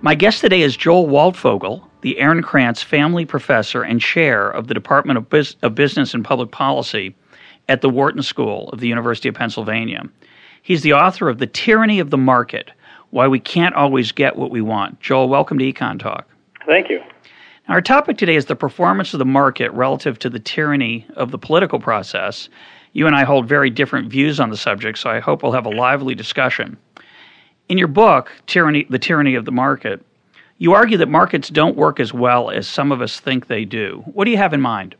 My guest today is Joel Waldfogel, the Ehrenkranz Family Professor and Chair of the Department of, Bus- of Business and Public Policy at the Wharton School of the University of Pennsylvania. He's the author of The Tyranny of the Market Why We Can't Always Get What We Want. Joel, welcome to Econ Talk. Thank you. Our topic today is the performance of the market relative to the tyranny of the political process. You and I hold very different views on the subject, so I hope we'll have a lively discussion. In your book, Tyranny, The Tyranny of the Market, you argue that markets don't work as well as some of us think they do. What do you have in mind?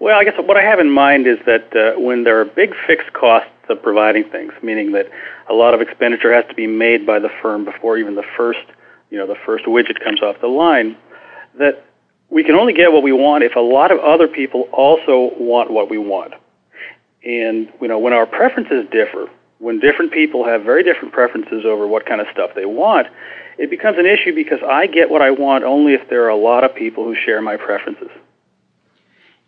Well, I guess what I have in mind is that uh, when there are big fixed costs of providing things, meaning that a lot of expenditure has to be made by the firm before even the first, you know, the first widget comes off the line, that we can only get what we want if a lot of other people also want what we want. And you know, when our preferences differ, when different people have very different preferences over what kind of stuff they want, it becomes an issue because I get what I want only if there are a lot of people who share my preferences.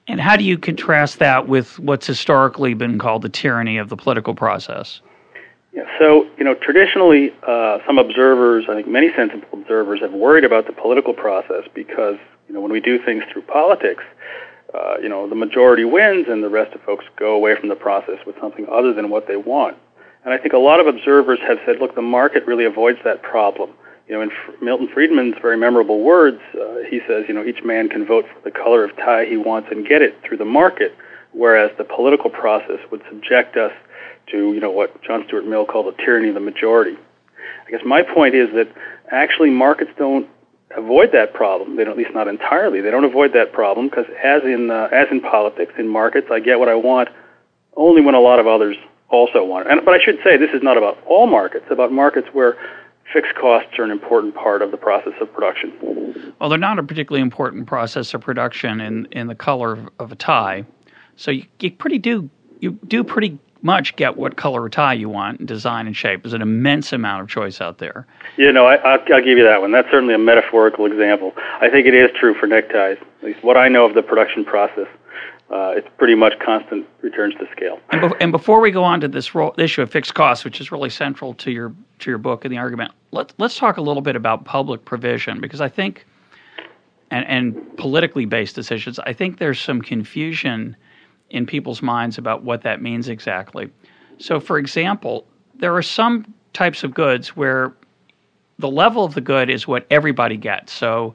And how do you contrast that with what's historically been called the tyranny of the political process? Yeah, so, you know, traditionally, uh, some observers, I think many sensible observers, have worried about the political process because, you know, when we do things through politics, uh, you know, the majority wins and the rest of folks go away from the process with something other than what they want. And I think a lot of observers have said, look, the market really avoids that problem. You know, in Milton Friedman's very memorable words, uh, he says, you know, each man can vote for the color of tie he wants and get it through the market, whereas the political process would subject us to, you know, what John Stuart Mill called the tyranny of the majority. I guess my point is that actually markets don't avoid that problem. They don't, at least not entirely. They don't avoid that problem because, as in uh, as in politics, in markets, I get what I want only when a lot of others also want it. And, but I should say this is not about all markets. About markets where fixed costs are an important part of the process of production. Well, they're not a particularly important process of production in, in the color of, of a tie. So you, you pretty do you do pretty much get what color of tie you want, and design and shape. There's an immense amount of choice out there. You know, I, I'll, I'll give you that one. That's certainly a metaphorical example. I think it is true for neckties. At least what I know of the production process uh, it's pretty much constant returns to scale. And, be- and before we go on to this ro- issue of fixed costs, which is really central to your to your book and the argument, let's let's talk a little bit about public provision because I think, and and politically based decisions, I think there's some confusion in people's minds about what that means exactly. So, for example, there are some types of goods where the level of the good is what everybody gets. So,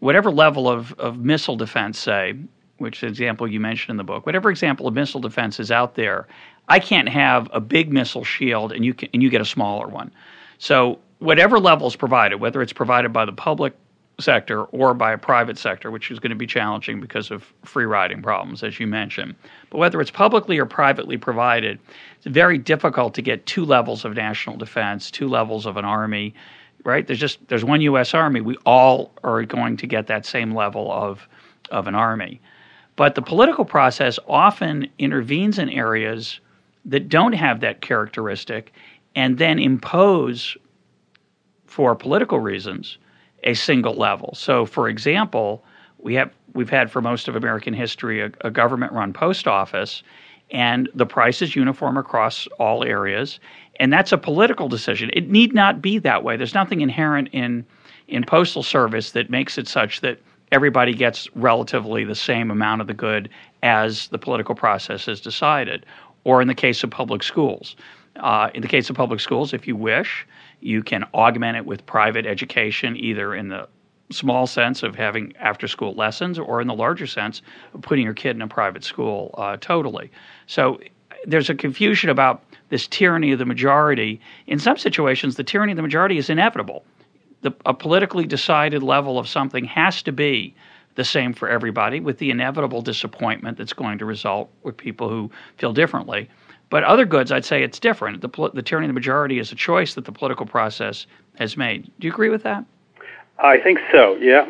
whatever level of, of missile defense, say, which example you mentioned in the book, whatever example of missile defense is out there, I can't have a big missile shield and you can, and you get a smaller one. So whatever level is provided, whether it's provided by the public sector or by a private sector, which is going to be challenging because of free riding problems, as you mentioned. But whether it's publicly or privately provided, it's very difficult to get two levels of national defense, two levels of an army, right? There's just there's one U.S. Army. We all are going to get that same level of of an army. But the political process often intervenes in areas that don't have that characteristic and then impose, for political reasons, a single level. So, for example, we have we've had for most of American history a, a government-run post office, and the price is uniform across all areas, and that's a political decision. It need not be that way. There's nothing inherent in in postal service that makes it such that everybody gets relatively the same amount of the good as the political process has decided. Or in the case of public schools. Uh, in the case of public schools, if you wish, you can augment it with private education, either in the small sense of having after school lessons or in the larger sense of putting your kid in a private school uh, totally. So there's a confusion about this tyranny of the majority. In some situations, the tyranny of the majority is inevitable the, a politically decided level of something has to be the same for everybody, with the inevitable disappointment that's going to result with people who feel differently. But other goods, I'd say it's different. The, the tyranny of the majority is a choice that the political process has made. Do you agree with that? I think so. Yeah.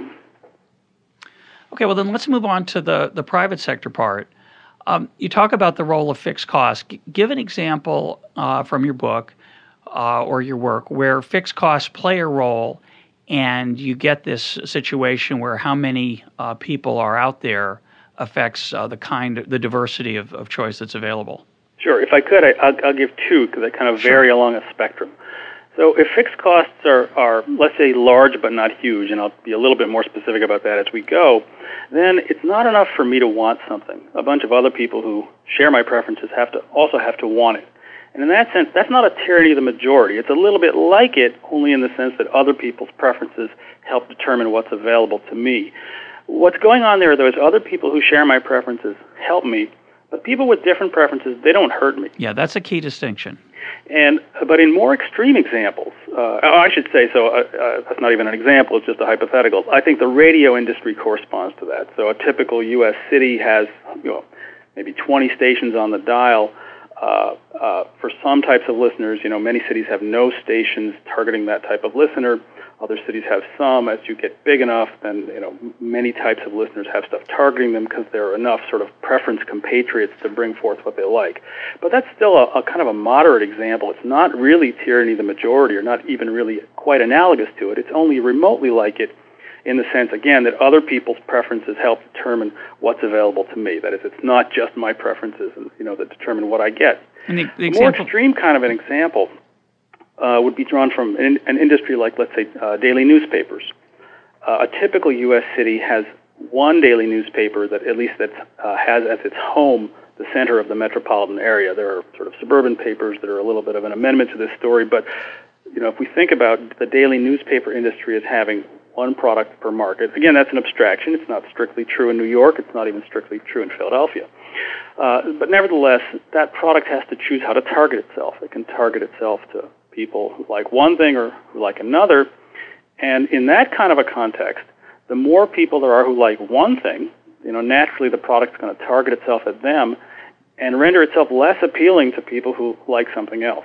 Okay, well then let's move on to the the private sector part. Um, you talk about the role of fixed costs. G- give an example uh, from your book uh, or your work where fixed costs play a role, and you get this situation where how many uh, people are out there affects uh, the kind, the diversity of, of choice that's available. Sure. If I could, I, will give two because they kind of vary sure. along a spectrum. So if fixed costs are, are, let's say, large but not huge, and I'll be a little bit more specific about that as we go, then it's not enough for me to want something. A bunch of other people who share my preferences have to also have to want it. And in that sense, that's not a tyranny of the majority. It's a little bit like it, only in the sense that other people's preferences help determine what's available to me. What's going on there, though, is other people who share my preferences help me, but people with different preferences, they don't hurt me. Yeah, that's a key distinction. And but in more extreme examples, uh, oh, I should say so. Uh, uh, that's not even an example; it's just a hypothetical. I think the radio industry corresponds to that. So a typical U.S. city has, you know, maybe 20 stations on the dial. Uh, uh, for some types of listeners, you know, many cities have no stations targeting that type of listener. Other cities have some. As you get big enough, then you know many types of listeners have stuff targeting them because there are enough sort of preference compatriots to bring forth what they like. But that's still a, a kind of a moderate example. It's not really tyranny of the majority, or not even really quite analogous to it. It's only remotely like it in the sense, again, that other people's preferences help determine what's available to me. That is, it's not just my preferences, and you know, that determine what I get. And the, the more extreme kind of an example uh, would be drawn from an, an, industry like, let's say, uh, daily newspapers. Uh, a typical U.S. city has one daily newspaper that at least that uh, has as its home the center of the metropolitan area. There are sort of suburban papers that are a little bit of an amendment to this story, but you know, if we think about the daily newspaper industry as having one product per market, again, that's an abstraction. It's not strictly true in New York. It's not even strictly true in Philadelphia. Uh, but nevertheless, that product has to choose how to target itself. It can target itself to people who like one thing or who like another. And in that kind of a context, the more people there are who like one thing, you know, naturally the product's going to target itself at them and render itself less appealing to people who like something else.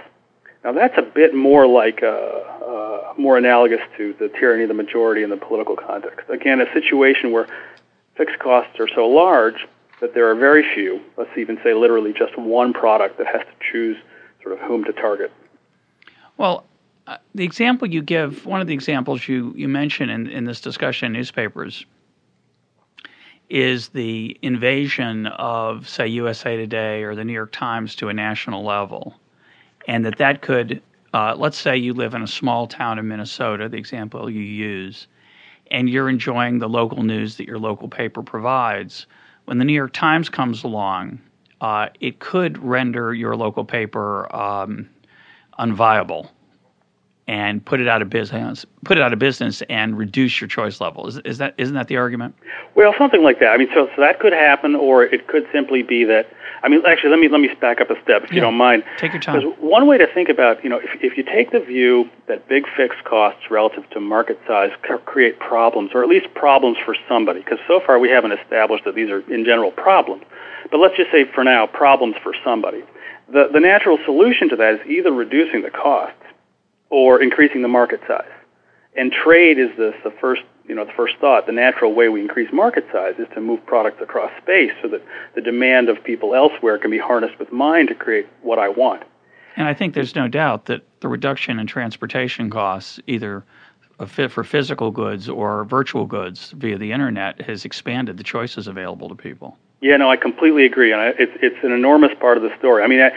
Now that's a bit more like uh, uh, more analogous to the tyranny of the majority in the political context. Again, a situation where fixed costs are so large that there are very few, let's even say literally just one product that has to choose sort of whom to target. Well, uh, the example you give, one of the examples you, you mention in, in this discussion in newspapers, is the invasion of, say, USA Today or the New York Times to a national level. And that that could, uh, let's say you live in a small town in Minnesota, the example you use, and you're enjoying the local news that your local paper provides. When the New York Times comes along, uh, it could render your local paper um, unviable and put it out of business put it out of business and reduce your choice level is, is that isn't that the argument well something like that i mean so, so that could happen or it could simply be that i mean actually let me let me back up a step if yeah, you don't mind. Take your time. because one way to think about you know if, if you take the view that big fixed costs relative to market size create problems or at least problems for somebody because so far we haven't established that these are in general problems. But let's just say for now problems for somebody. The, the natural solution to that is either reducing the costs or increasing the market size. And trade is this, the first, you know, the first thought. The natural way we increase market size is to move products across space so that the demand of people elsewhere can be harnessed with mine to create what I want. And I think there's no doubt that the reduction in transportation costs, either for physical goods or virtual goods via the internet, has expanded the choices available to people. Yeah, no, I completely agree, and I, it's it's an enormous part of the story. I mean, I,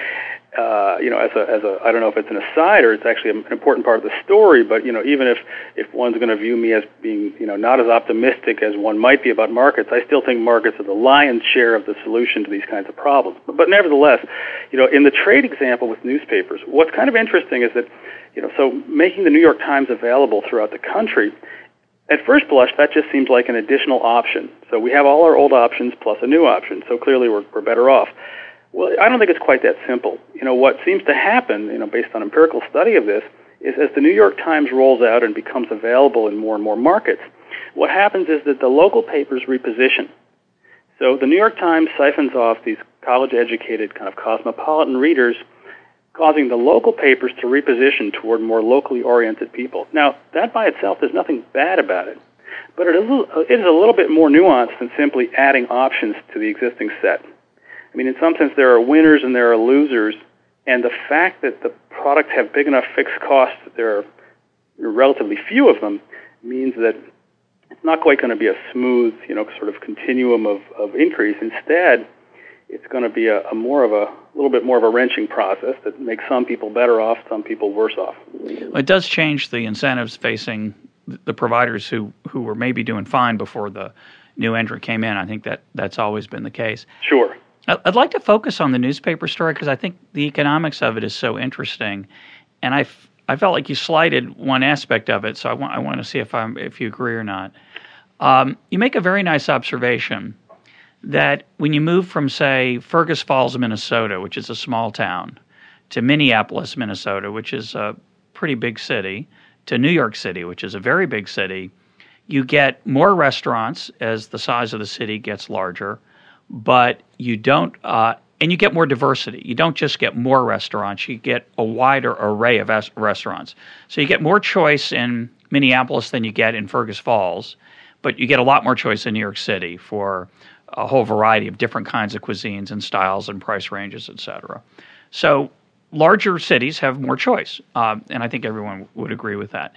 uh, you know, as a as a I don't know if it's an aside or it's actually an important part of the story, but you know, even if if one's going to view me as being you know not as optimistic as one might be about markets, I still think markets are the lion's share of the solution to these kinds of problems. But, but nevertheless, you know, in the trade example with newspapers, what's kind of interesting is that you know, so making the New York Times available throughout the country at first blush, that just seems like an additional option. So we have all our old options plus a new option. So clearly we're, we're better off. Well, I don't think it's quite that simple. You know, what seems to happen, you know, based on empirical study of this, is as the New York Times rolls out and becomes available in more and more markets, what happens is that the local papers reposition. So the New York Times siphons off these college educated, kind of cosmopolitan readers causing the local papers to reposition toward more locally oriented people. Now, that by itself, there's nothing bad about it, but it is, it is a little bit more nuanced than simply adding options to the existing set. I mean, in some sense, there are winners and there are losers, and the fact that the products have big enough fixed costs that there are relatively few of them means that it's not quite going to be a smooth, you know, sort of continuum of, of increase. Instead, it's going to be a, a more of a, a little bit more of a wrenching process that makes some people better off, some people worse off. It does change the incentives facing the providers who, who were maybe doing fine before the new entrant came in. I think that that's always been the case. Sure. I'd like to focus on the newspaper story because I think the economics of it is so interesting, and I, I felt like you slighted one aspect of it. So I want I want to see if I'm if you agree or not. Um, you make a very nice observation that when you move from, say, Fergus Falls, Minnesota, which is a small town, to Minneapolis, Minnesota, which is a pretty big city, to New York City, which is a very big city, you get more restaurants as the size of the city gets larger, but you don't, uh, and you get more diversity. You don't just get more restaurants, you get a wider array of es- restaurants. So you get more choice in Minneapolis than you get in Fergus Falls, but you get a lot more choice in New York City for a whole variety of different kinds of cuisines and styles and price ranges, et cetera. So larger cities have more choice, um, and I think everyone would agree with that.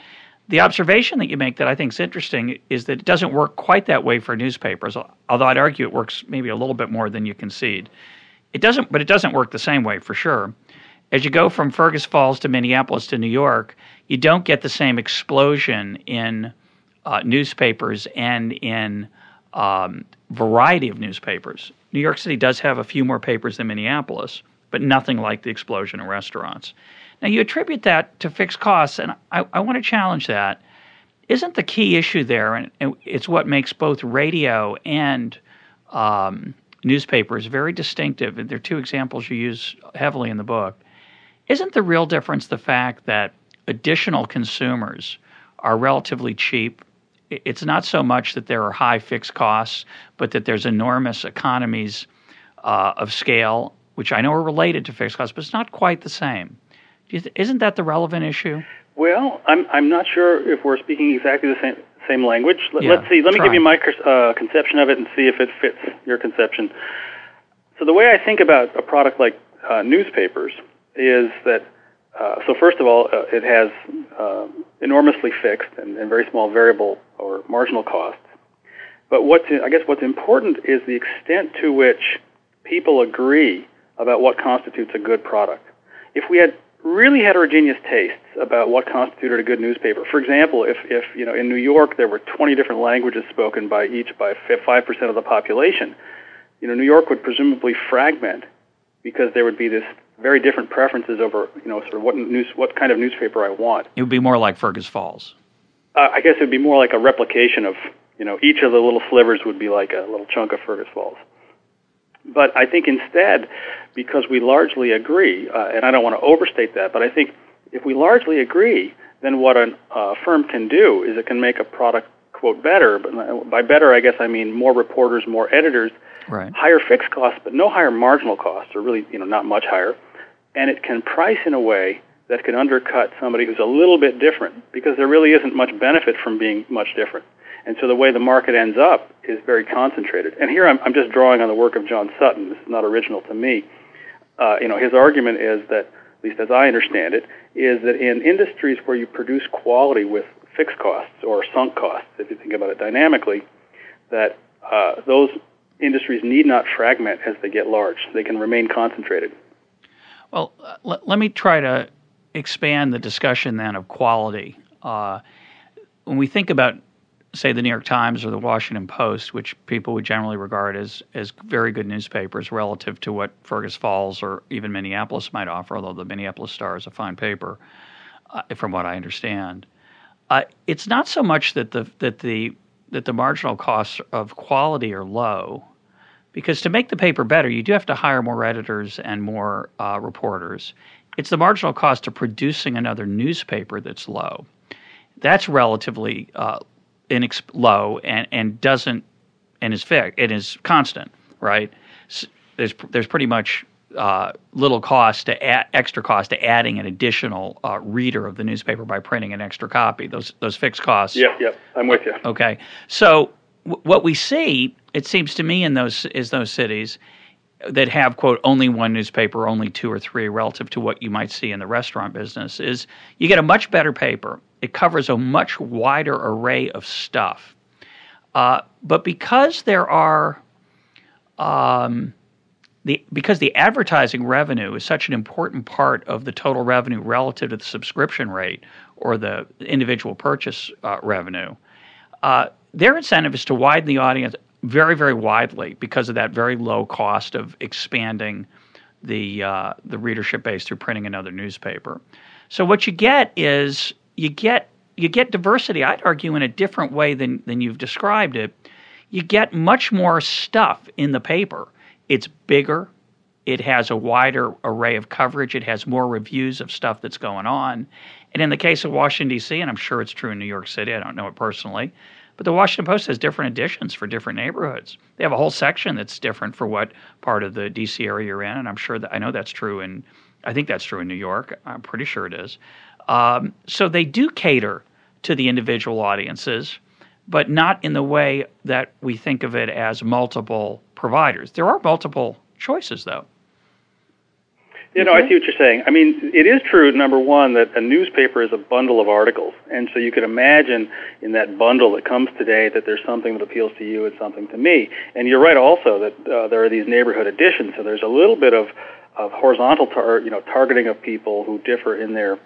The observation that you make that I think is interesting is that it doesn't work quite that way for newspapers, although I'd argue it works maybe a little bit more than you concede. It doesn't, but it doesn't work the same way for sure. As you go from Fergus Falls to Minneapolis to New York, you don't get the same explosion in uh, newspapers and in um, variety of newspapers. New York City does have a few more papers than Minneapolis, but nothing like the explosion in restaurants. Now, you attribute that to fixed costs, and I, I want to challenge that. Isn't the key issue there, and it's what makes both radio and um, newspapers very distinctive, and there are two examples you use heavily in the book. Isn't the real difference the fact that additional consumers are relatively cheap it's not so much that there are high fixed costs, but that there's enormous economies uh, of scale, which I know are related to fixed costs, but it's not quite the same. Isn't that the relevant issue? Well, I'm I'm not sure if we're speaking exactly the same same language. Let, yeah, let's see. Let me give you my uh, conception of it and see if it fits your conception. So the way I think about a product like uh, newspapers is that uh, so first of all, uh, it has uh, enormously fixed and, and, very small variable or marginal costs. But what's I guess what's important is the extent to which people agree about what constitutes a good product. If we had really heterogeneous tastes about what constituted a good newspaper, for example, if, if you know in New York there were 20 different languages spoken by each by 5% of the population, you know New York would presumably fragment because there would be this very different preferences over you know sort of what news what kind of newspaper I want. It would be more like Fergus Falls. Uh, I guess it would be more like a replication of you know each of the little slivers would be like a little chunk of Fergus Falls. But I think instead, because we largely agree, uh, and I don't want to overstate that, but I think if we largely agree, then what a uh, firm can do is it can make a product quote better. But by better, I guess I mean more reporters, more editors, right. higher fixed costs, but no higher marginal costs, or really you know not much higher and it can price in a way that can undercut somebody who's a little bit different because there really isn't much benefit from being much different. And so the way the market ends up is very concentrated. And here I'm, I'm just drawing on the work of John Sutton. This is not original to me. Uh, you know, his argument is that, at least as I understand it, is that in industries where you produce quality with fixed costs or sunk costs, if you think about it dynamically, that uh, those industries need not fragment as they get large. They can remain concentrated. Well, uh, let, let me try to expand the discussion then of quality. Uh, when we think about, say, the New York Times or the Washington Post, which people would generally regard as as very good newspapers relative to what Fergus Falls or even Minneapolis might offer, although the Minneapolis Star is a fine paper, uh, from what I understand, uh, it's not so much that the that the that the marginal costs of quality are low because to make the paper better, you do have to hire more editors and more uh, reporters. It's the marginal cost of producing another newspaper that's low. That's relatively uh, inex- low and, and doesn't and is fixed. It is constant, right? So there's there's pretty much uh, little cost to add, extra cost to adding an additional uh, reader of the newspaper by printing an extra copy. Those those fixed costs. Yep, yep. I'm with you. Okay, so w- what we see, it seems to me, in those is those cities that have quote only one newspaper, only two or three, relative to what you might see in the restaurant business, is you get a much better paper. It covers a much wider array of stuff, uh, but because there are um, the because the advertising revenue is such an important part of the total revenue relative to the subscription rate or the individual purchase uh, revenue, uh, their incentive is to widen the audience very very widely because of that very low cost of expanding the uh, the readership base through printing another newspaper. So what you get is you get you get diversity. I'd argue in a different way than than you've described it. You get much more stuff in the paper it's bigger. It has a wider array of coverage. It has more reviews of stuff that's going on. And in the case of Washington, D.C., and I'm sure it's true in New York City, I don't know it personally, but the Washington Post has different editions for different neighborhoods. They have a whole section that's different for what part of the D.C. area you're in, and I'm sure that I know that's true in, I think that's true in New York. I'm pretty sure it is. Um, so they do cater to the individual audiences, but not in the way that we think of it as multiple providers. There are multiple choices, though. You know, I see what you're saying. I mean, it is true, number one, that a newspaper is a bundle of articles. And so you can imagine in that bundle that comes today that there's something that appeals to you and something to me. And you're right also that uh, there are these neighborhood editions. So there's a little bit of, of horizontal tar- you know, targeting of people who differ in their,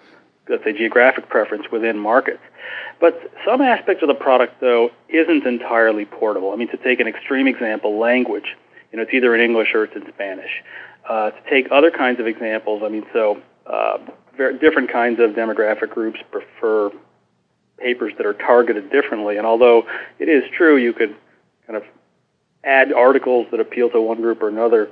let's say, geographic preference within markets. But some aspect of the product, though, isn't entirely portable. I mean, to take an extreme example, language. You know, it's either in English or it's in Spanish. Uh, to take other kinds of examples, I mean, so uh, very different kinds of demographic groups prefer papers that are targeted differently. And although it is true you could kind of add articles that appeal to one group or another,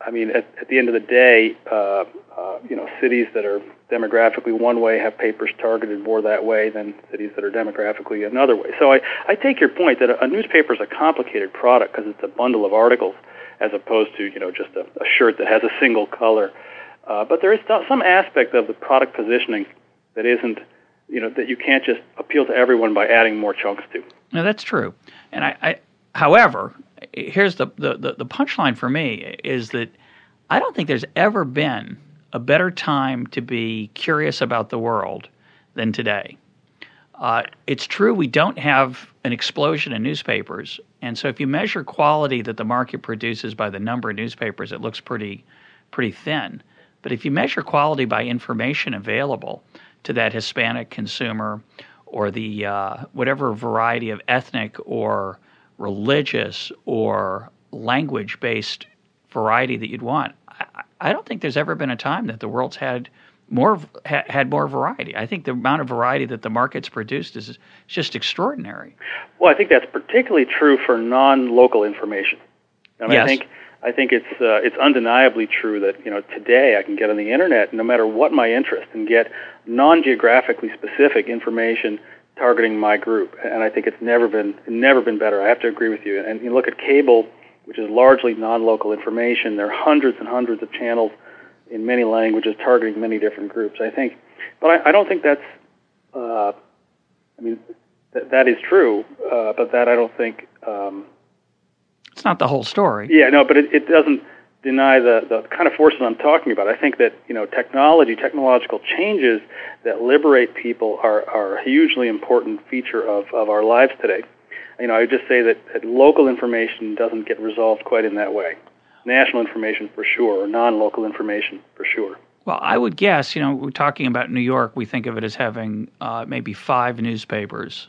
I mean, at, at the end of the day, uh, uh, you know, cities that are demographically one way have papers targeted more that way than cities that are demographically another way. So I, I take your point that a, a newspaper is a complicated product because it's a bundle of articles as opposed to you know just a, a shirt that has a single color. Uh, but there is some aspect of the product positioning that isn't you know that you can't just appeal to everyone by adding more chunks to. No, that's true. And I, I however, here's the, the, the, the punchline for me is that I don't think there's ever been a better time to be curious about the world than today. Uh, it's true we don't have an explosion in newspapers, and so if you measure quality that the market produces by the number of newspapers, it looks pretty pretty thin. But if you measure quality by information available to that Hispanic consumer or the uh, whatever variety of ethnic or religious or language based variety that you'd want, I, I don't think there's ever been a time that the world's had more ha, had more variety. I think the amount of variety that the market's produced is, is just extraordinary. Well, I think that's particularly true for non-local information. I mean, yes. I think I think it's uh, it's undeniably true that you know today I can get on the internet no matter what my interest and get non-geographically specific information targeting my group, and I think it's never been never been better. I have to agree with you. And you look at cable, which is largely non-local information. There are hundreds and hundreds of channels in many languages targeting many different groups. I think, but I, I don't think that's. Uh, I mean, th- that is true, uh, but that I don't think. Um, it's not the whole story. Yeah, no, but it, it doesn't deny the, the kind of forces I'm talking about. I think that you know technology, technological changes that liberate people are, are a hugely important feature of, of our lives today. You know, I would just say that, that local information doesn't get resolved quite in that way national information for sure, or non-local information for sure. Well, I would guess, you know, we're talking about New York, we think of it as having uh, maybe five newspapers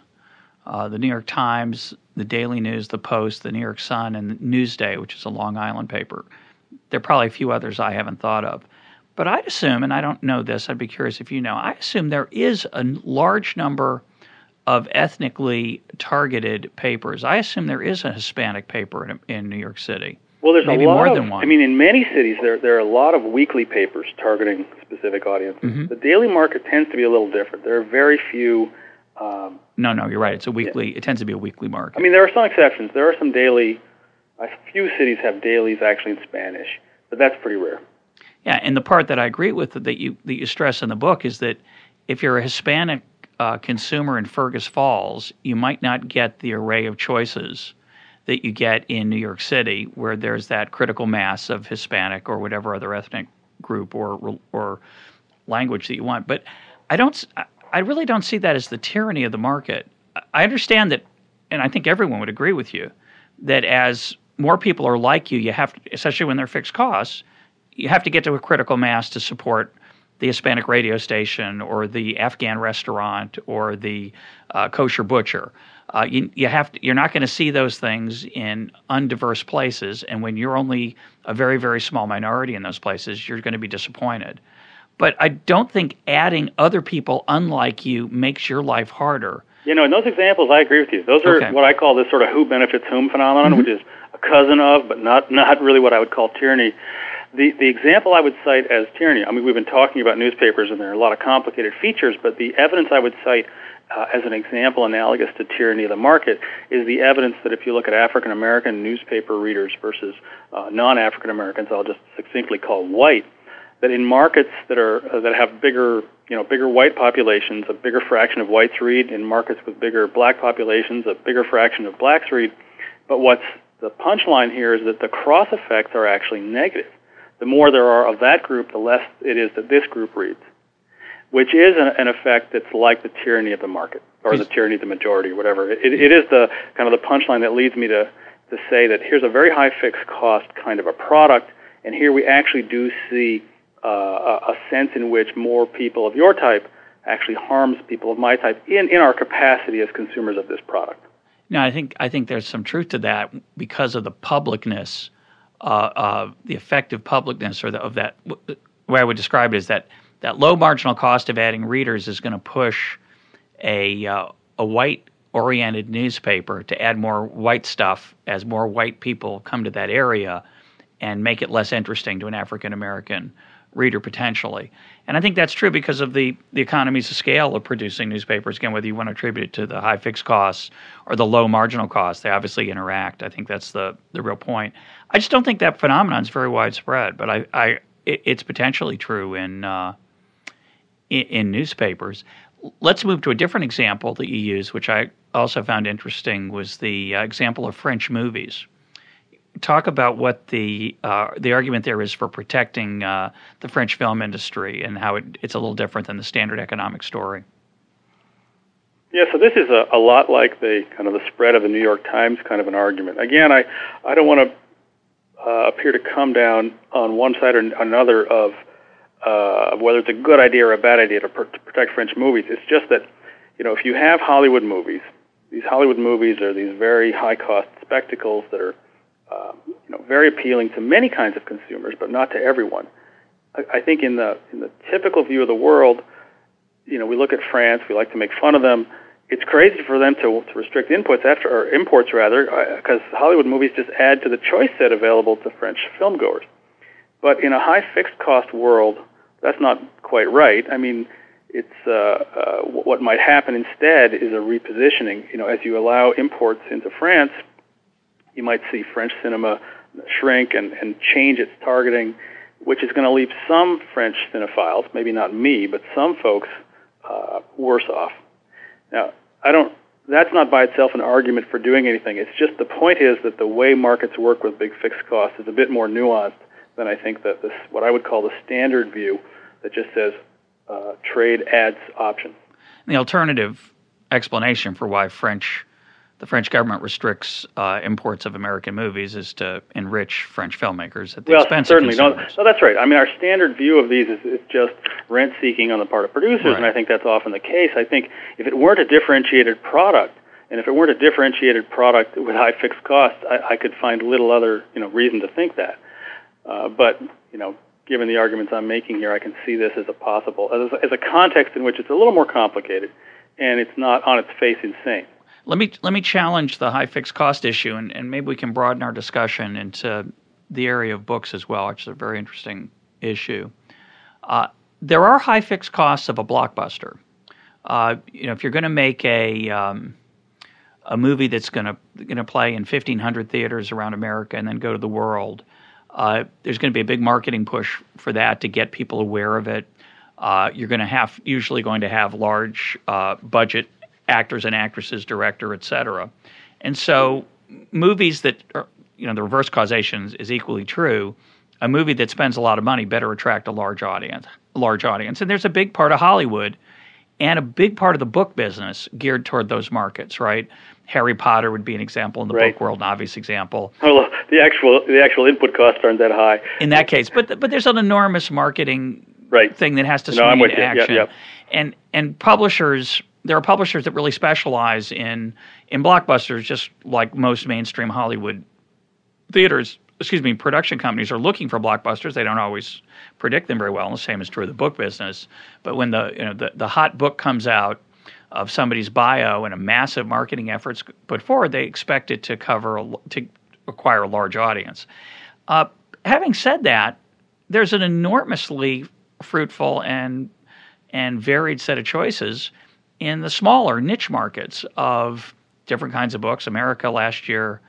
uh, the New York Times, the Daily News, the Post, the New York Sun, and Newsday, which is a Long Island paper. There are probably a few others I haven't thought of. But I'd assume, and I don't know this, I'd be curious if you know, I assume there is a large number of ethnically targeted papers. I assume there is a Hispanic paper in, in New York City. Well, there's Maybe a lot more of, than one. I mean, in many cities, there there are a lot of weekly papers targeting specific audiences. Mm-hmm. The daily market tends to be a little different. There are very few. Um, no, no, you're right. It's a weekly. Yeah. It tends to be a weekly market. I mean, there are some exceptions. There are some daily. A few cities have dailies actually in Spanish, but that's pretty rare. Yeah, and the part that I agree with that you that you stress in the book is that if you're a Hispanic uh, consumer in Fergus Falls, you might not get the array of choices that you get in New York City, where there's that critical mass of Hispanic or whatever other ethnic group or or language that you want. But I don't. I really don't see that as the tyranny of the market. I understand that, and I think everyone would agree with you that as more people are like you, you have, to, especially when they're fixed costs, you have to get to a critical mass to support the Hispanic radio station or the Afghan restaurant or the uh, kosher butcher. Uh, you, you have to, you're not going to see those things in undiverse places, and when you're only a very very small minority in those places, you're going to be disappointed. But I don't think adding other people unlike you makes your life harder. You know, in those examples, I agree with you. Those are okay. what I call this sort of who benefits whom phenomenon, mm-hmm. which is a cousin of, but not not really what I would call tyranny. The the example I would cite as tyranny. I mean, we've been talking about newspapers, and there are a lot of complicated features, but the evidence I would cite uh, as an example analogous to tyranny of the market is the evidence that if you look at African American newspaper readers versus uh, non African Americans, I'll just succinctly call white, that in markets that are uh, that have bigger you know bigger white populations, a bigger fraction of whites read. In markets with bigger black populations, a bigger fraction of blacks read. But what's the punchline here is that the cross effects are actually negative. The more there are of that group, the less it is that this group reads which is an, an, effect that's like the tyranny of the market or the tyranny of the majority, whatever. It, it is the kind of the punchline that leads me to to say that here's a very high fixed cost kind of a product, and here we actually do see uh, a, a sense in which more people of your type actually harms people of my type in, in our capacity as consumers of this product. Now, I think I think there's some truth to that because of the publicness, uh, uh, the effective publicness, or the, of that. The way I would describe it is that that low marginal cost of adding readers is going to push a uh, a white oriented newspaper to add more white stuff as more white people come to that area and make it less interesting to an African American reader potentially. And I think that's true because of the, the economies of scale of producing newspapers. Again, whether you want to attribute it to the high fixed costs or the low marginal costs, they obviously interact. I think that's the, the real point. I just don't think that phenomenon is very widespread, but I, I it, it's potentially true in uh, in, in newspapers. Let's move to a different example that you use, which I also found interesting, was the uh, example of French movies. Talk about what the uh, the argument there is for protecting uh, the French film industry and how it, it's a little different than the standard economic story. Yeah, so this is a, a lot like the kind of the spread of the New York Times kind of an argument. Again, I I don't want to uh, appear to come down on one side or another of uh, whether it's a good idea or a bad idea to, pr- to protect French movies. It's just that, you know, if you have Hollywood movies, these Hollywood movies are these very high-cost spectacles that are, uh, you know, very appealing to many kinds of consumers, but not to everyone. I, I think in the in the typical view of the world, you know, we look at France, we like to make fun of them. It's crazy for them to, to restrict inputs after or imports rather, because uh, Hollywood movies just add to the choice set available to French filmgoers. But in a high fixed cost world, that's not quite right. I mean, it's uh, uh, what might happen instead is a repositioning. You know, as you allow imports into France, you might see French cinema shrink and, and change its targeting, which is going to leave some French cinephiles, maybe not me, but some folks, uh, worse off. Now, I don't. That's not by itself an argument for doing anything. It's just the point is that the way markets work with big fixed costs is a bit more nuanced than I think that this what I would call the standard view that just says uh, trade adds options. The alternative explanation for why French the French government restricts uh, imports of American movies is to enrich French filmmakers at the well, expense certainly. of consumers. No, no, that's right. I mean, our standard view of these is, is just rent seeking on the part of producers, right. and I think that's often the case. I think if it weren't a differentiated product, and if it weren't a differentiated product with high fixed costs, I, I could find little other you know reason to think that. Uh, but you know, given the arguments I'm making here, I can see this as a possible as a, as a context in which it's a little more complicated, and it's not on its face insane. Let me let me challenge the high fixed cost issue, and, and maybe we can broaden our discussion into the area of books as well, which is a very interesting issue. Uh, there are high fixed costs of a blockbuster. Uh, you know, if you're going to make a um, a movie that's going to going to play in 1,500 theaters around America and then go to the world, Uh, there's going to be a big marketing push for that to get people aware of it. Uh, you're going to have usually going to have large uh, budget actors and actresses, director, etc. And so movies that are, you know, the reverse causation is equally true. A movie that spends a lot of money better attract a large audience, a large audience. And there's a big part of Hollywood and a big part of the book business geared toward those markets, right? Harry Potter would be an example in the right. book world, an obvious example. Well, the actual the actual input costs aren't that high. In that case, but but there's an enormous marketing right. thing that has to no, swing into action. Yep, yep. And and publishers there are publishers that really specialize in in blockbusters, just like most mainstream Hollywood theaters. Excuse me, production companies are looking for blockbusters. They don't always predict them very well. And the same is true of the book business. But when the you know the, the hot book comes out of somebody's bio and a massive marketing efforts put forward, they expect it to cover a, to acquire a large audience. Uh, having said that, there's an enormously fruitful and and varied set of choices in the smaller niche markets of different kinds of books. America last year,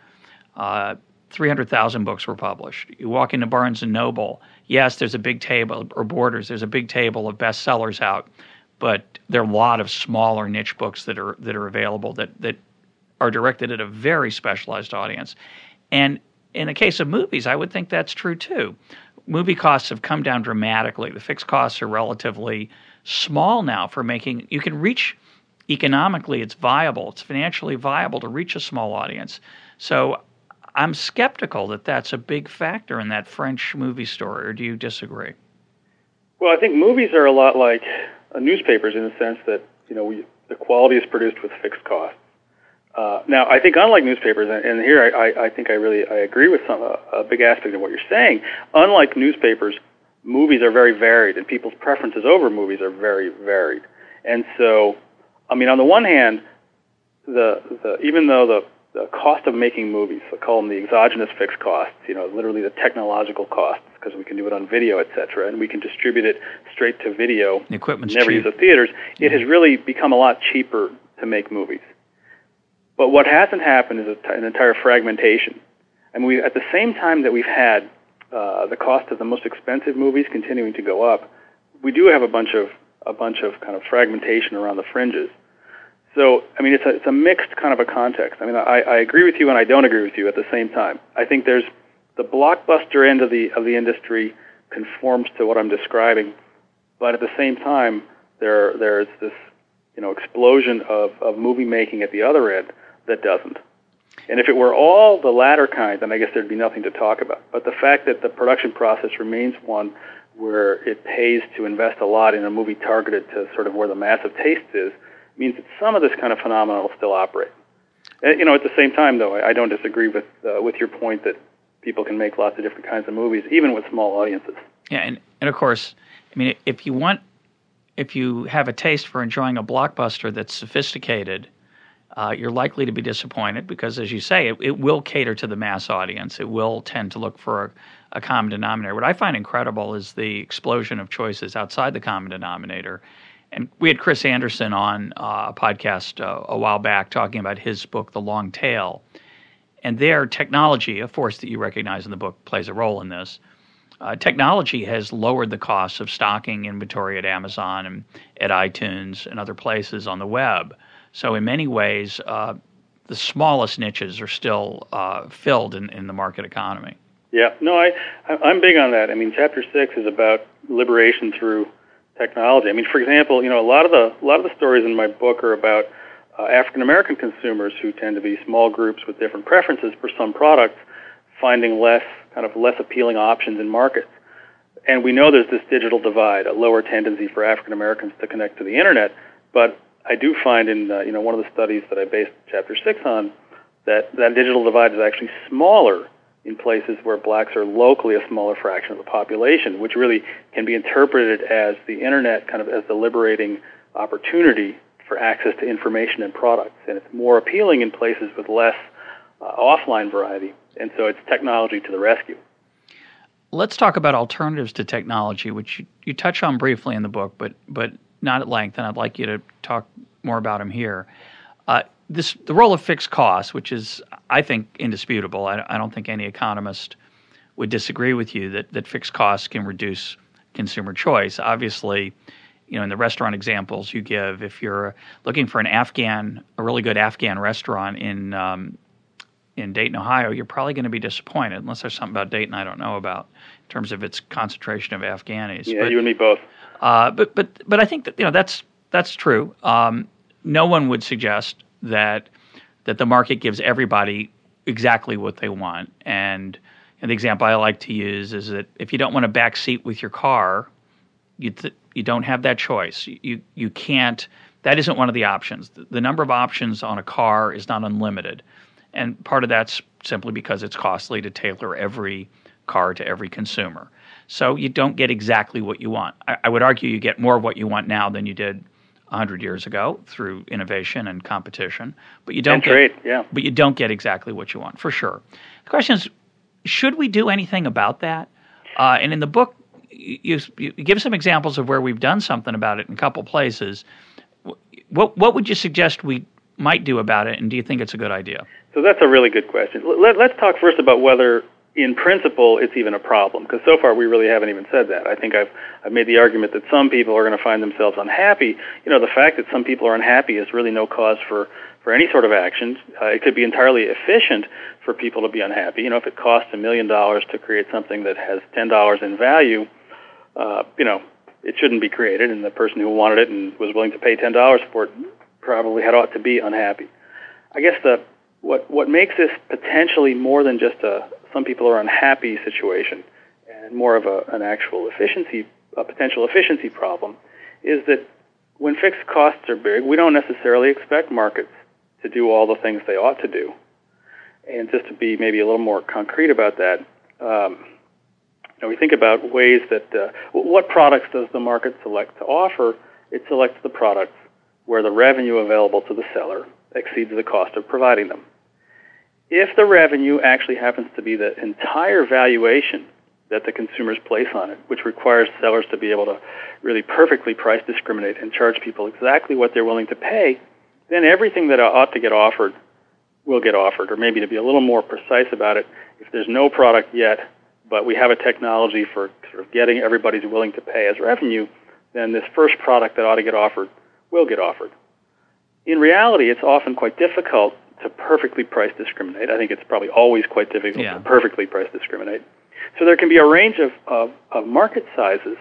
uh, 300,000 books were published. You walk into Barnes and Noble, yes, there's a big table, or Borders, there's a big table of bestsellers out, but there are a lot of smaller niche books that are that are available that that are directed at a very specialized audience. And in the case of movies, I would think that's true too. Movie costs have come down dramatically. The fixed costs are relatively small now for making you can reach economically it's viable it's financially viable to reach a small audience so i'm skeptical that that's a big factor in that french movie story or do you disagree well i think movies are a lot like uh, newspapers in the sense that you know we, the quality is produced with fixed costs uh, now, I think unlike newspapers, and, and here I, I, I think I really I agree with some uh, a big aspect of what you're saying. Unlike newspapers, movies are very varied, and people's preferences over movies are very varied. And so, I mean, on the one hand, the, the even though the, the cost of making movies, I call them the exogenous fixed costs, you know, literally the technological costs, because we can do it on video, et cetera, and we can distribute it straight to video. The equipment's never cheap. use the theaters. Yeah. It has really become a lot cheaper to make movies. But what hasn't happened is a, an entire fragmentation. And we, at the same time that we've had uh, the cost of the most expensive movies continuing to go up, we do have a bunch of a bunch of kind of fragmentation around the fringes. So, I mean, it's a, it's a mixed kind of a context. I mean, I, I agree with you and I don't agree with you at the same time. I think there's the blockbuster end of the of the industry conforms to what I'm describing, but at the same time, there there's this you know explosion of, of movie making at the other end that doesn't. And if it were all the latter kind, then I guess there'd be nothing to talk about. But the fact that the production process remains one where it pays to invest a lot in a movie targeted to sort of where the massive taste is means that some of this kind of phenomenon will still operate. And, you know, at the same time, though, I, I don't disagree with uh, with your point that people can make lots of different kinds of movies, even with small audiences. Yeah, and, and of course, I mean, if you want, if you have a taste for enjoying a blockbuster that's sophisticated, uh, you're likely to be disappointed because, as you say, it, it, will cater to the mass audience. It will tend to look for a, a, common denominator. What I find incredible is the explosion of choices outside the common denominator. And we had Chris Anderson on uh, a podcast uh, a while back talking about his book, The Long Tail. And there, technology, a force that you recognize in the book, plays a role in this. Uh, technology has lowered the costs of stocking inventory at Amazon and at iTunes and other places on the web. So, in many ways, uh, the smallest niches are still uh, filled in, in the market economy. Yeah, no, I I'm big on that. I mean, chapter six is about liberation through technology. I mean, for example, you know, a lot of the a lot of the stories in my book are about uh, African American consumers who tend to be small groups with different preferences for some products, finding less kind of less appealing options in markets. And we know there's this digital divide, a lower tendency for African Americans to connect to the internet, but I do find in uh, you know one of the studies that I based chapter six on that that digital divide is actually smaller in places where blacks are locally a smaller fraction of the population, which really can be interpreted as the internet kind of as the liberating opportunity for access to information and products, and it's more appealing in places with less uh, offline variety, and so it's technology to the rescue. Let's talk about alternatives to technology, which you, you touch on briefly in the book, but but not at length, and I'd like you to talk more about them here. Uh, this the role of fixed costs, which is I think indisputable. I, I, don't think any economist would disagree with you that, that fixed costs can reduce consumer choice. Obviously, you know, in the restaurant examples you give, if you're looking for an Afghan, a really good Afghan restaurant in um, in Dayton, Ohio, you're probably going to be disappointed unless there's something about Dayton I don't know about in terms of its concentration of Afghanis. Yeah, but, you and me both. Uh, but but but I think that you know that's that's true. Um, no one would suggest that that the market gives everybody exactly what they want. And, the example I like to use is that if you don't want a back seat with your car, you th- you don't have that choice. You you can't. That isn't one of the options. The, the number of options on a car is not unlimited, and part of that's simply because it's costly to tailor every car to every consumer. So you don't get exactly what you want. I, I would argue you get more of what you want now than you did 100 years ago through innovation and competition, but you don't and get, trade, yeah. But you don't get exactly what you want for sure. The question is, should we do anything about that? Uh, and in the book, you, you, give some examples of where we've done something about it in a couple places. What what would you suggest we might do about it, and do you think it's a good idea? So that's a really good question. Let, let's talk first about whether in principle it's even a problem because so far we really haven't even said that. I think I've I've made the argument that some people are going to find themselves unhappy. You know, the fact that some people are unhappy is really no cause for for any sort of action. Uh, it could be entirely efficient for people to be unhappy. You know, if it costs a million dollars to create something that has ten dollars in value, uh, you know, it shouldn't be created, and the person who wanted it and was willing to pay ten dollars for it probably had ought to be unhappy. I guess the what what makes this potentially more than just a some people are unhappy situation and more of a, an actual efficiency, a potential efficiency problem, is that when fixed costs are big, we don't necessarily expect markets to do all the things they ought to do. And just to be maybe a little more concrete about that, um, you know, we think about ways that uh, what products does the market select to offer? It selects the products where the revenue available to the seller exceeds the cost of providing them if the revenue actually happens to be the entire valuation that the consumers place on it, which requires sellers to be able to really perfectly price discriminate and charge people exactly what they're willing to pay, then everything that ought to get offered will get offered. Or maybe to be a little more precise about it, if there's no product yet, but we have a technology for sort of getting everybody's willing to pay as revenue, then this first product that ought to get offered will get offered. In reality, it's often quite difficult to perfectly price discriminate. I think it's probably always quite difficult yeah. to perfectly price discriminate. So there can be a range of, of, of market sizes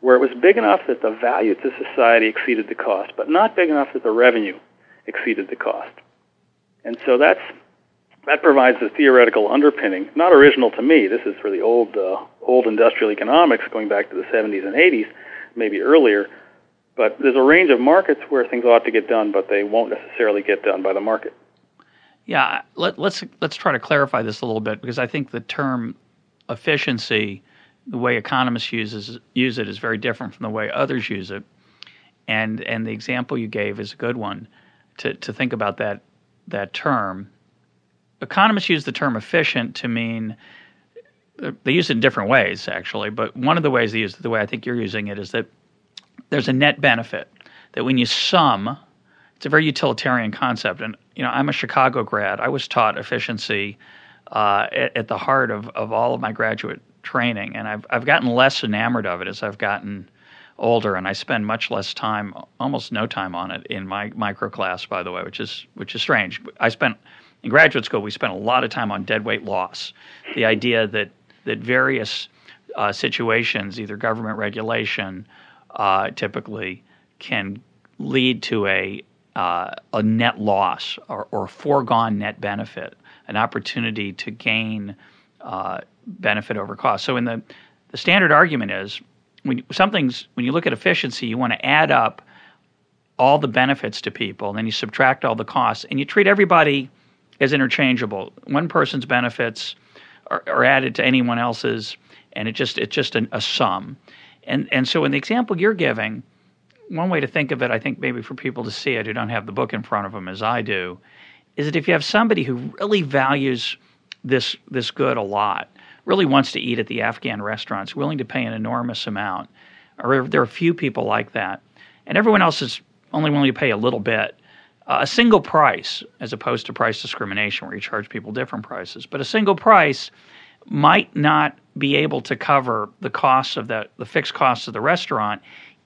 where it was big enough that the value to society exceeded the cost, but not big enough that the revenue exceeded the cost. And so that's that provides a theoretical underpinning, not original to me. This is really old, uh, old industrial economics going back to the 70s and 80s, maybe earlier. But there's a range of markets where things ought to get done, but they won't necessarily get done by the market. Yeah, let, let's let's try to clarify this a little bit because I think the term efficiency, the way economists use it, is very different from the way others use it. And and the example you gave is a good one to to think about that that term. Economists use the term efficient to mean they use it in different ways actually, but one of the ways they use it, the way I think you're using it, is that there's a net benefit that when you sum it's a very utilitarian concept. And you know, I'm a Chicago grad. I was taught efficiency uh, at, at, the heart of, of all of my graduate training, and I've I've gotten less enamored of it as I've gotten older, and I spend much less time, almost no time on it in my micro class, by the way, which is which is strange. I spent in graduate school, we spent a lot of time on deadweight loss, the idea that that various uh, situations, either government regulation, uh, typically can lead to a uh, a net loss or, or, a foregone net benefit, an opportunity to gain uh, benefit over cost. So, in the the standard argument is when something's when you look at efficiency, you want to add up all the benefits to people, and then you subtract all the costs, and you treat everybody as interchangeable. One person's benefits are, are added to anyone else's, and it just it's just an, a sum. And and so in the example you're giving, one way to think of it, I think maybe for people to see it who don't have the book in front of them as I do, is that if you have somebody who really values this this good a lot, really wants to eat at the Afghan restaurants, willing to pay an enormous amount, or there are a few people like that, and everyone else is only willing to pay a little bit. Uh, a single price, as opposed to price discrimination, where you charge people different prices, but a single price might not be able to cover the costs of that, the fixed costs of the restaurant,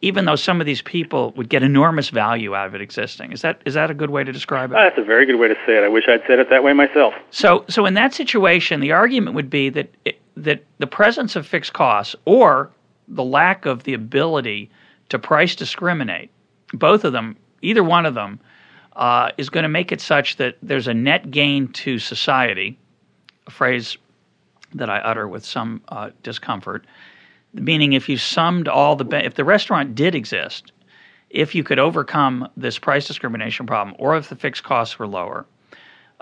even though some of these people would get enormous value out of it existing. Is that is that a good way to describe it? Uh, that's a very good way to say it. I wish I'd said it that way myself. So, so in that situation, the argument would be that it, that the presence of fixed costs or the lack of the ability to price discriminate, both of them, either one of them, uh, is going to make it such that there's a net gain to society, a phrase that I utter with some uh, discomfort, meaning if you summed all the, if the restaurant did exist, if you could overcome this price discrimination problem, or if the fixed costs were lower,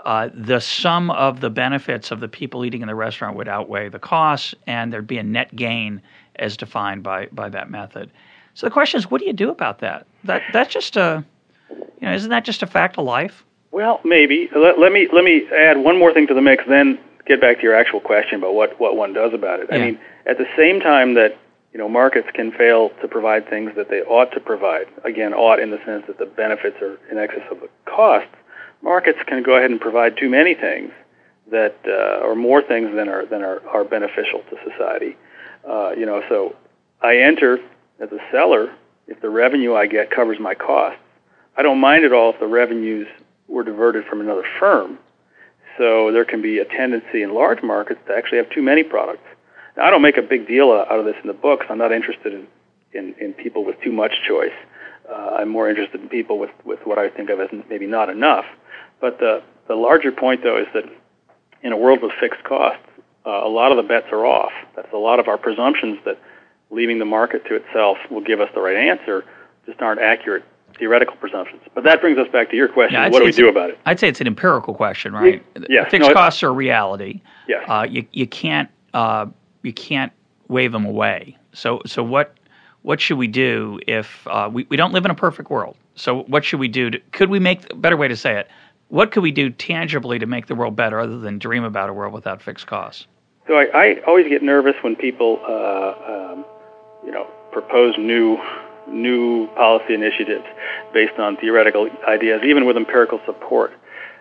uh, the sum of the benefits of the people eating in the restaurant would outweigh the costs, and there'd be a net gain as defined by by that method. So the question is, what do you do about that? That that's just a, you know, isn't that just a fact of life? Well, maybe. Let, let me let me add one more thing to the mix, then get back to your actual question about what what one does about it. Yeah. I mean, at the same time that you know markets can fail to provide things that they ought to provide. Again, ought in the sense that the benefits are in excess of the costs. Markets can go ahead and provide too many things that uh, or more things than are than are, are beneficial to society. Uh, you know, so I enter as a seller if the revenue I get covers my costs. I don't mind at all if the revenues were diverted from another firm. So there can be a tendency in large markets to actually have too many products. Now, I don't make a big deal out of this in the book. I'm not interested in, in, in people with too much choice. Uh, I'm more interested in people with, with what I think of as maybe not enough. But the, the larger point, though, is that in a world with fixed costs, uh, a lot of the bets are off. That's a lot of our presumptions that leaving the market to itself will give us the right answer just aren't accurate theoretical presumptions. But that brings us back to your question: Yeah, What do we do about it? I'd say it's an empirical question, right? yeah, Fixed no, costs are a reality. Yes. Uh, you you can't uh, you can't wave them away. So so what what should we do if uh, we we don't live in a perfect world? So what should we do? To, could we make a better way to say it? What could we do tangibly to make the world better, other than dream about a world without fixed costs? So I, I always get nervous when people, uh, um, you know, propose new new policy initiatives based on theoretical ideas, even with empirical support.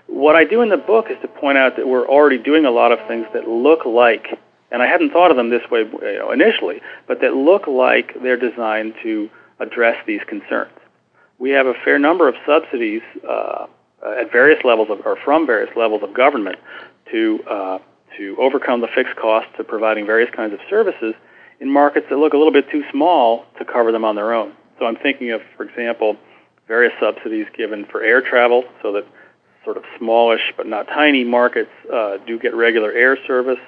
What I do in the book is to point out that we're already doing a lot of things that look like, and I hadn't thought of them this way you know, initially, but that look like they're designed to address these concerns. We have a fair number of subsidies uh, at various levels of, or from various levels of government to uh, to overcome the fixed costs of providing various kinds of services in markets that look a little bit too small to cover them on their own. So I'm thinking of, for example, various subsidies given for air travel, so that sort of smallish but not tiny markets uh, do get regular air service.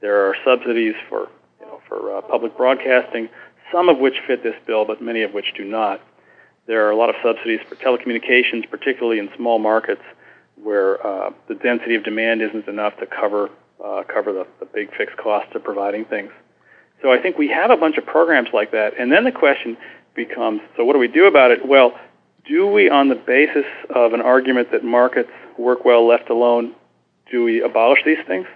There are subsidies for you know for uh, public broadcasting, some of which fit this bill, but many of which do not. There are a lot of subsidies for telecommunications, particularly in small markets where uh, the density of demand isn't enough to cover uh, cover the, the big fixed costs of providing things. So I think we have a bunch of programs like that, and then the question becomes: so what do we do about it? Well, do we, on the basis of an argument that markets work well left alone, do we abolish these things,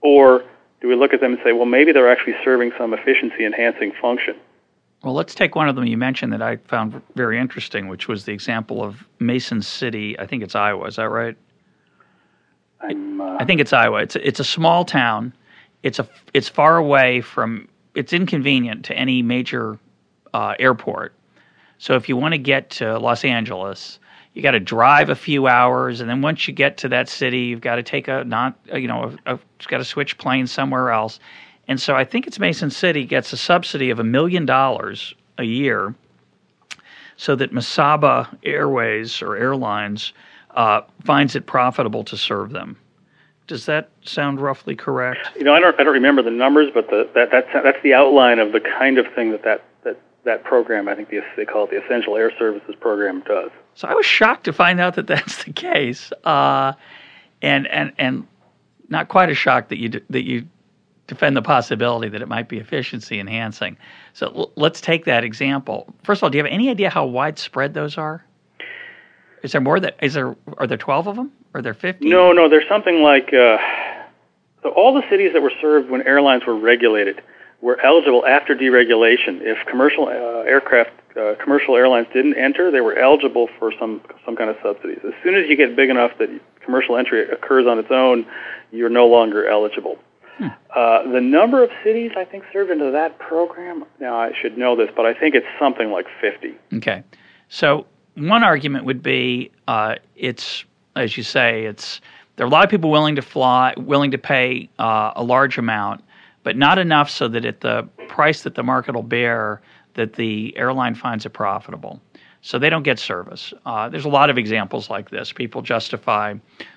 or do we look at them and say, well, maybe they're actually serving some efficiency enhancing function? Well, let's take one of them you mentioned that I found very interesting, which was the example of Mason City. I think it's Iowa. Is that right? I'm, uh, I think it's Iowa. It's it's a small town. It's a it's far away from. It's inconvenient to any major uh, airport. So if you want to get to Los Angeles, you got to drive a few hours, and then once you get to that city, you've got to take a not you know a, a, got to switch planes somewhere else. And so I think it's Mason City gets a subsidy of a million dollars a year, so that Mesaba Airways or Airlines uh, finds it profitable to serve them. Does that sound roughly correct? You know, I don't I don't remember the numbers, but the, that that's that's the outline of the kind of thing that that that, that program. I think the, they call it the Essential Air Services Program does. So I was shocked to find out that that's the case, uh, and and and not quite as shocked that you d- that you defend the possibility that it might be efficiency enhancing. So l- let's take that example. First of all, do you have any idea how widespread those are? Is there more that is there? Are there twelve of them? Are there fifty? No, no, there's something like uh, so all the cities that were served when airlines were regulated were eligible after deregulation. If commercial uh, aircraft, uh, commercial airlines didn't enter, they were eligible for some some kind of subsidies. As soon as you get big enough that commercial entry occurs on its own, you're no longer eligible. Hmm. Uh, the number of cities I think served into that program, now I should know this, but I think it's something like 50. Okay. So one argument would be uh, it's, as you say, it's there are a lot of people willing to fly, willing to pay uh, a large amount, but not enough so that at the price that the market will bear, that the airline finds it profitable. So they don't get service. Uh, there's a lot of examples like this. People justify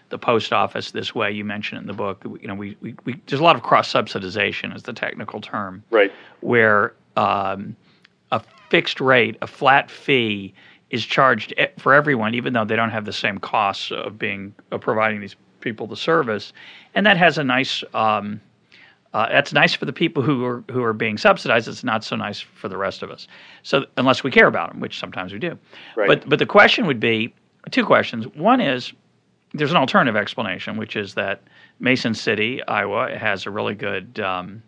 the post office this way. You mentioned in the book. You know, we, we, we there's a lot of cross subsidization, is the technical term. Right. Where um, a fixed rate, a flat fee, is charged for everyone, even though they don't have the same costs of being of providing these people the service, and that has a nice. Um, uh, that's nice for the people who are who are being subsidized. It's not so nice for the rest of us. So unless we care about them, which sometimes we do. Right. But but the question would be two questions. One is there's an alternative explanation, which is that Mason City, Iowa, has a really good um,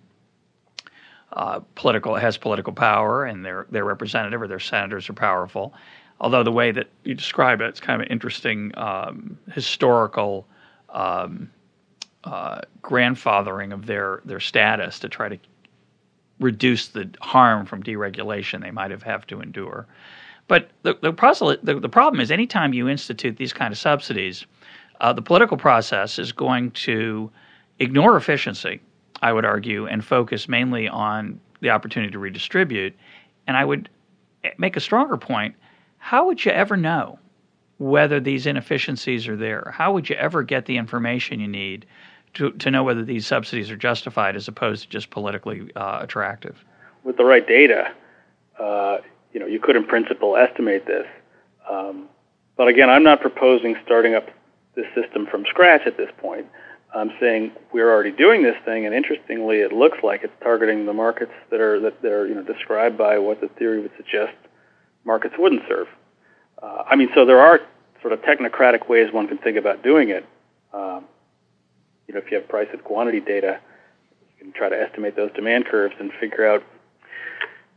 uh, political has political power, and their their representative or their senators are powerful. Although the way that you describe it, it's kind of an interesting um, historical um, uh, grandfathering of their their status to try to reduce the harm from deregulation they might have have to endure. But the the, puzzle, the, the problem is anytime you institute these kind of subsidies, uh, the political process is going to ignore efficiency, I would argue, and focus mainly on the opportunity to redistribute. And I would make a stronger point. How would you ever know whether these inefficiencies are there? How would you ever get the information you need to, to know whether these subsidies are justified as opposed to just politically uh, attractive? With the right data, uh, you know, you could in principle estimate this. Um, but again, I'm not proposing starting up this system from scratch at this point. I'm saying we're already doing this thing, and interestingly, it looks like it's targeting the markets that are that, that are you know described by what the theory would suggest markets wouldn't serve. Uh, I mean, so there are sort of technocratic ways one can think about doing it. Um, you know, if you have price and quantity data, you can try to estimate those demand curves and figure out,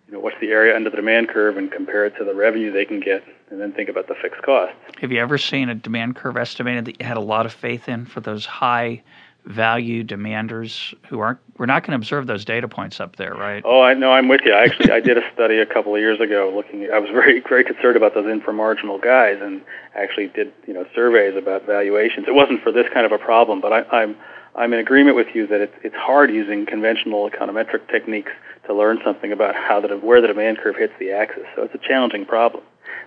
you know, what's the area under the demand curve and compare it to the revenue they can get, and then think about the fixed costs. Have you ever seen a demand curve estimated that you had a lot of faith in for those high value demanders who aren't we're not going to observe those data points up there right? Oh i know i'm with you. I actually i did a study a couple of years ago looking i was very very concerned about those inframarginal guys and actually did you know surveys about valuations. It wasn't for this kind of a problem but I, i'm i'm in agreement with you that it's it's hard using conventional econometric techniques to learn something about how the where the demand curve hits the axis. So it's a challenging problem.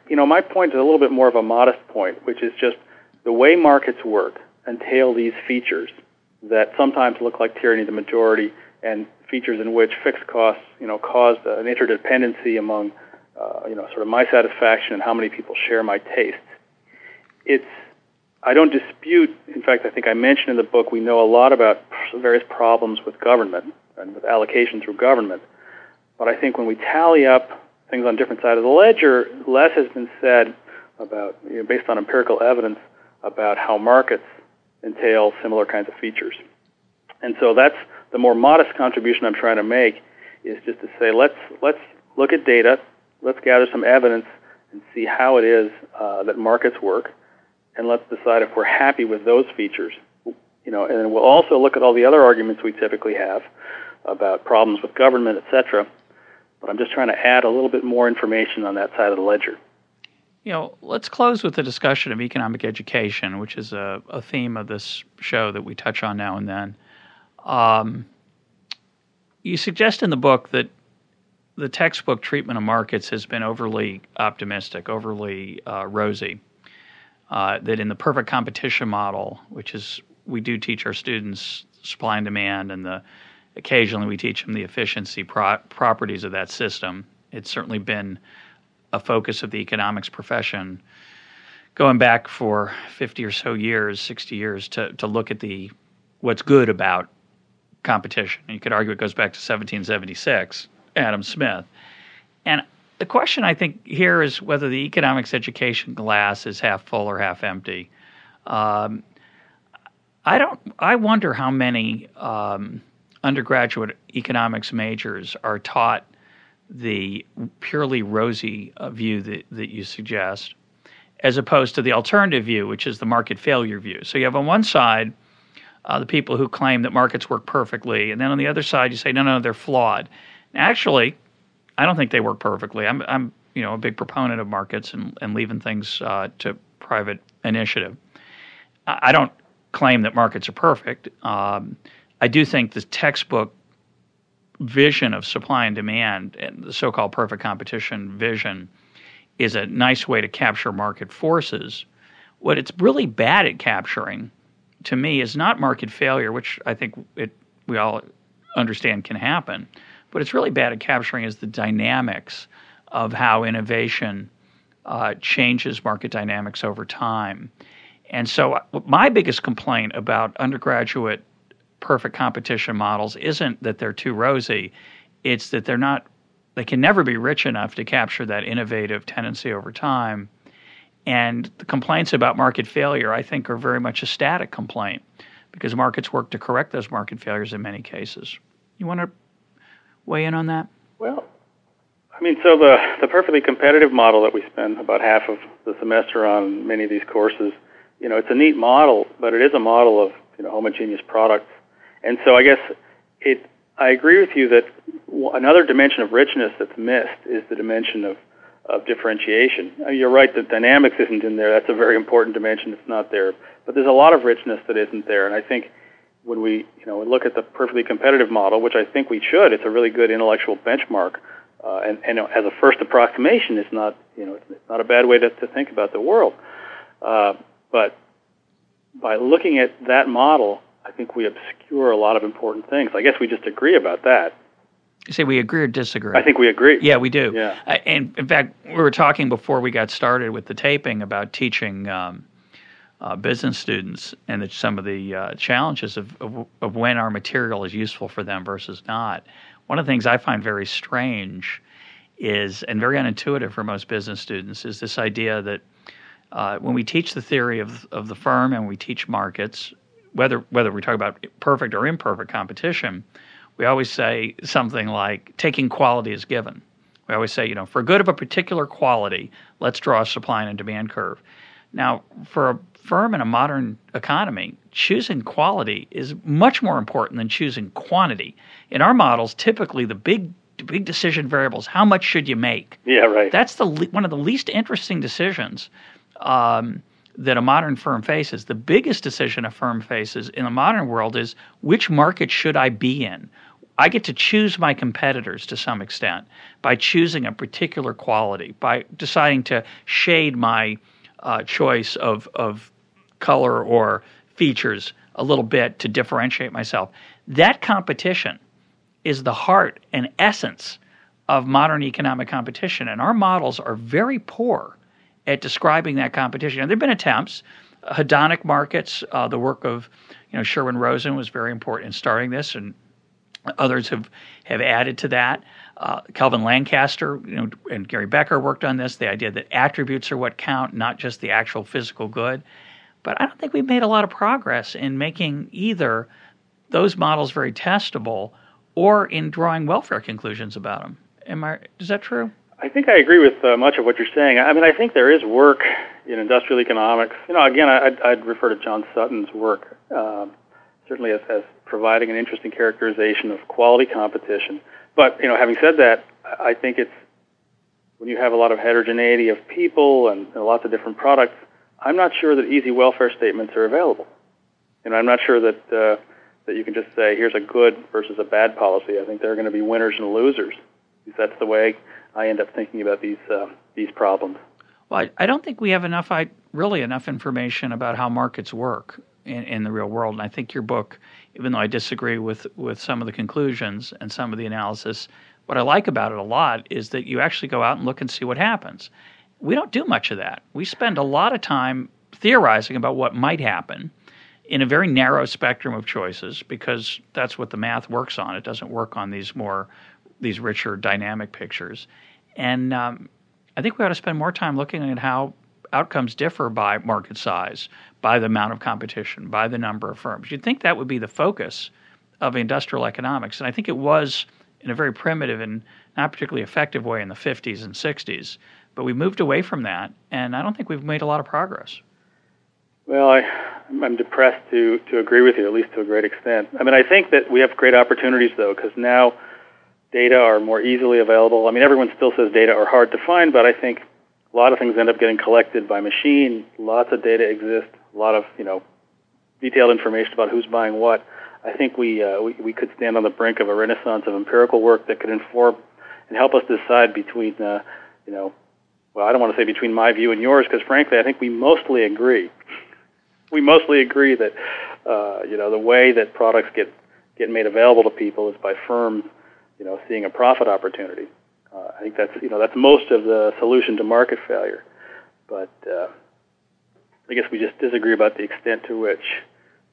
You know my point is a little bit more of a modest point which is just the way markets work entail these features that sometimes look like tyranny of the majority and features in which fixed costs, you know, caused an interdependency among, uh, you know, sort of my satisfaction and how many people share my tastes. It's, I don't dispute. In fact, I think I mentioned in the book we know a lot about various problems with government and with allocation through government. But I think when we tally up things on different sides of the ledger, less has been said about, you know, based on empirical evidence, about how markets entail similar kinds of features. And so that's the more modest contribution I'm trying to make is just to say let's let's look at data, let's gather some evidence and see how it is uh, that markets work, and let's decide if we're happy with those features. You know, and then we'll also look at all the other arguments we typically have about problems with government, etc. But I'm just trying to add a little bit more information on that side of the ledger you know, let's close with a discussion of economic education, which is a, a theme of this show that we touch on now and then. Um, you suggest in the book that the textbook treatment of markets has been overly optimistic, overly uh, rosy. Uh, that in the perfect competition model, which is we do teach our students supply and demand, and the occasionally we teach them the efficiency pro- properties of that system. It's certainly been a focus of the economics profession going back for 50 or so years, 60 years to, to look at the what's good about competition. You could argue it goes back to 1776, Adam Smith. And the question I think here is whether the economics education glass is half full or half empty. Um, I don't. I wonder how many um, undergraduate economics majors are taught the purely rosy uh, view that, that you suggest, as opposed to the alternative view, which is the market failure view. So you have on one side uh, the people who claim that markets work perfectly, and then on the other side you say no, no, they're flawed. Actually, I don't think they work perfectly. I'm, I'm you know, a big proponent of markets and, and leaving things uh, to private initiative. I don't claim that markets are perfect. Um, I do think the textbook vision of supply and demand and the so-called perfect competition vision is a nice way to capture market forces. What it's really bad at capturing, to me, is not market failure, which I think it we all understand can happen. But it's really bad at capturing is the dynamics of how innovation uh, changes market dynamics over time. And so, uh, my biggest complaint about undergraduate perfect competition models isn't that they're too rosy, it's that they're not, they can never be rich enough to capture that innovative tendency over time. And the complaints about market failure, I think, are very much a static complaint because markets work to correct those market failures in many cases. You want to weigh in on that? Well, I mean, so the the perfectly competitive model that we spend about half of the semester on many of these courses, you know, it's a neat model, but it is a model of you know homogeneous products, and so I guess it. I agree with you that another dimension of richness that's missed is the dimension of of differentiation. Uh, you're right that dynamics isn't in there. That's a very important dimension. It's not there, but there's a lot of richness that isn't there, and I think when we you know look at the perfectly competitive model, which I think we should, it's a really good intellectual benchmark. Uh, and, and as a first approximation, it's not you know it's not a bad way to, to think about the world. Uh, but by looking at that model, I think we obscure a lot of important things. I guess we just agree about that. You say we agree or disagree? I think we agree. Yeah, we do. Yeah. Uh, and in fact, we were talking before we got started with the taping about teaching um, uh, business students and the, some of the uh, challenges of, of, of when our material is useful for them versus not. One of the things I find very strange is, and very unintuitive for most business students, is this idea that uh, when we teach the theory of of the firm and we teach markets, whether whether we talk about perfect or imperfect competition, we always say something like taking quality as given. We always say, you know, for good of a particular quality, let's draw a supply and demand curve. Now, for a firm in a modern economy, choosing quality is much more important than choosing quantity. In our models, typically the big big decision variables how much should you make? Yeah, right. That's the one of the least interesting decisions um, that a modern firm faces. The biggest decision a firm faces in the modern world is which market should I be in? I get to choose my competitors to some extent by choosing a particular quality, by deciding to shade my uh, choice of, of color or features a little bit to differentiate myself. That competition is the heart and essence of modern economic competition. And our models are very poor at describing that competition. And there have been attempts. Hedonic markets, uh, the work of you know Sherwin Rosen was very important in starting this, and others have, have added to that. Uh, Kelvin Lancaster you know, and Gary Becker worked on this, the idea that attributes are what count, not just the actual physical good. But I don't think we've made a lot of progress in making either those models very testable or in drawing welfare conclusions about them. Am I? Is that true? I think I agree with uh, much of what you're saying. I mean, I think there is work in industrial economics. You know, again, I'd, I'd refer to John Sutton's work, uh, certainly as, as providing an interesting characterization of quality competition. But you know, having said that, I think it's when you have a lot of heterogeneity of people and, and lots of different products. I'm not sure that easy welfare statements are available. And I'm not sure that uh, that you can just say here's a good versus a bad policy. I think there are going to be winners and losers. That's the way I end up thinking about these uh, these problems. Well, I, I, don't think we have enough, I, really enough information about how markets work in, in the real world. And I think your book, even though I disagree with with some of the conclusions and some of the analysis, what I like about it a lot is that you actually go out and look and see what happens. We don't do much of that. We spend a lot of time theorizing about what might happen in a very narrow spectrum of choices because that's what the math works on. It doesn't work on these more these richer dynamic pictures. And um, I think we ought to spend more time looking at how outcomes differ by market size, by the amount of competition, by the number of firms. You'd think that would be the focus of industrial economics, and I think it was in a very primitive and not particularly effective way in the 50s and 60s. But we moved away from that, and I don't think we've made a lot of progress. Well, I, I'm depressed to to agree with you, at least to a great extent. I mean, I think that we have great opportunities though, because now data are more easily available. I mean, everyone still says data are hard to find, but I think a lot of things end up getting collected by machine. Lots of data exists. A lot of you know detailed information about who's buying what. I think we, uh, we we could stand on the brink of a renaissance of empirical work that could inform and help us decide between uh, you know well I don't want to say between my view and yours because frankly I think we mostly agree. we mostly agree that uh, you know the way that products get get made available to people is by firms you know seeing a profit opportunity. Uh, I think that's you know that's most of the solution to market failure, but uh, I guess we just disagree about the extent to which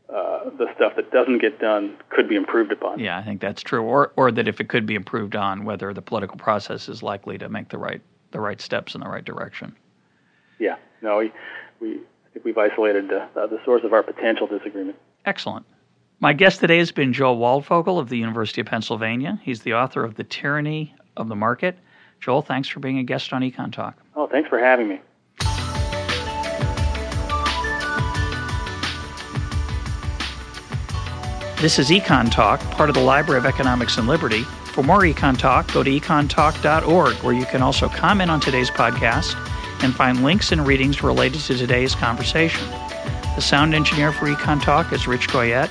uh, the stuff that doesn't get done could be improved upon. Yeah, I think that's true. Or or that if it could be improved on, whether the political process is likely to make the right the right steps in the right direction. Yeah. No, we we I think we've isolated the, the source of our potential disagreement. Excellent. My guest today has been Joel Waldfogel of the University of Pennsylvania. He's the author of The Tyranny of the Market. Joel, thanks for being a guest on Econ Talk. Oh, thanks for having me. This is Econ Talk, part of the Library of Economics and Liberty. For more Econ Talk, go to econtalk.org, where you can also comment on today's podcast and find links and readings related to today's conversation. The sound engineer for Econ Talk is Rich Goyette.